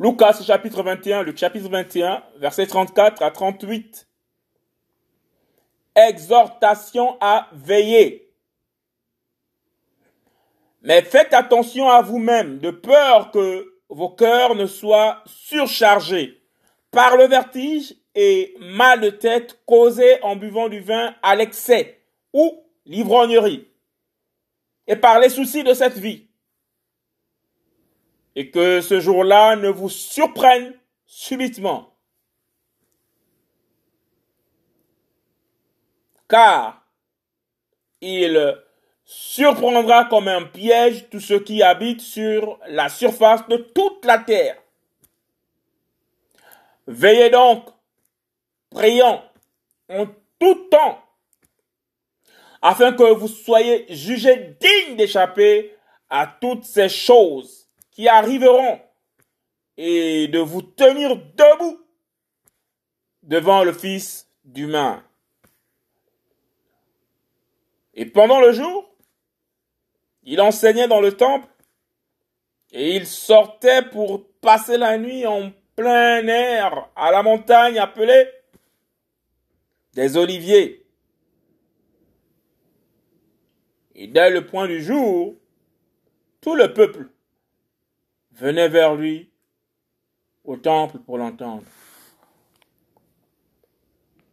Lucas chapitre 21, le chapitre 21, verset 34 à 38. Exhortation à veiller. Mais faites attention à vous-même, de peur que vos cœurs ne soient surchargés par le vertige et mal de tête causé en buvant du vin à l'excès ou l'ivrognerie et par les soucis de cette vie. Et que ce jour-là ne vous surprenne subitement. Car il surprendra comme un piège tous ceux qui habitent sur la surface de toute la terre. Veillez donc, prions en tout temps, afin que vous soyez jugés dignes d'échapper à toutes ces choses qui arriveront et de vous tenir debout devant le Fils d'humain. Et pendant le jour, il enseignait dans le temple et il sortait pour passer la nuit en plein air à la montagne appelée des oliviers. Et dès le point du jour, tout le peuple venait vers lui au temple pour l'entendre.